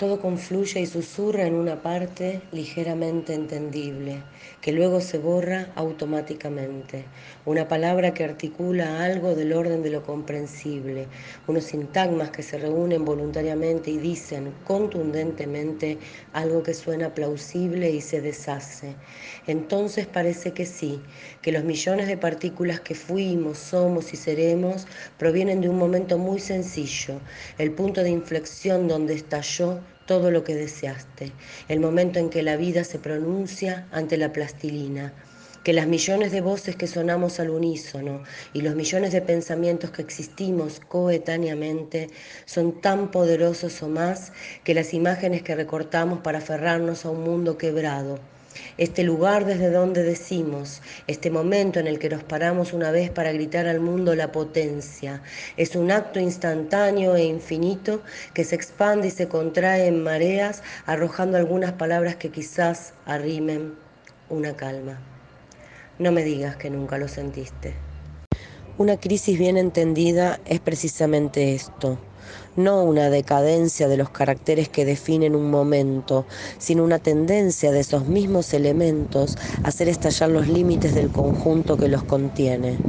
Todo confluye y susurra en una parte ligeramente entendible, que luego se borra automáticamente. Una palabra que articula algo del orden de lo comprensible, unos sintagmas que se reúnen voluntariamente y dicen contundentemente algo que suena plausible y se deshace. Entonces parece que sí, que los millones de partículas que fuimos, somos y seremos provienen de un momento muy sencillo, el punto de inflexión donde estalló todo lo que deseaste, el momento en que la vida se pronuncia ante la plastilina, que las millones de voces que sonamos al unísono y los millones de pensamientos que existimos coetáneamente son tan poderosos o más que las imágenes que recortamos para aferrarnos a un mundo quebrado este lugar desde donde decimos, este momento en el que nos paramos una vez para gritar al mundo la potencia, es un acto instantáneo e infinito que se expande y se contrae en mareas, arrojando algunas palabras que quizás arrimen una calma. No me digas que nunca lo sentiste. Una crisis bien entendida es precisamente esto, no una decadencia de los caracteres que definen un momento, sino una tendencia de esos mismos elementos a hacer estallar los límites del conjunto que los contiene.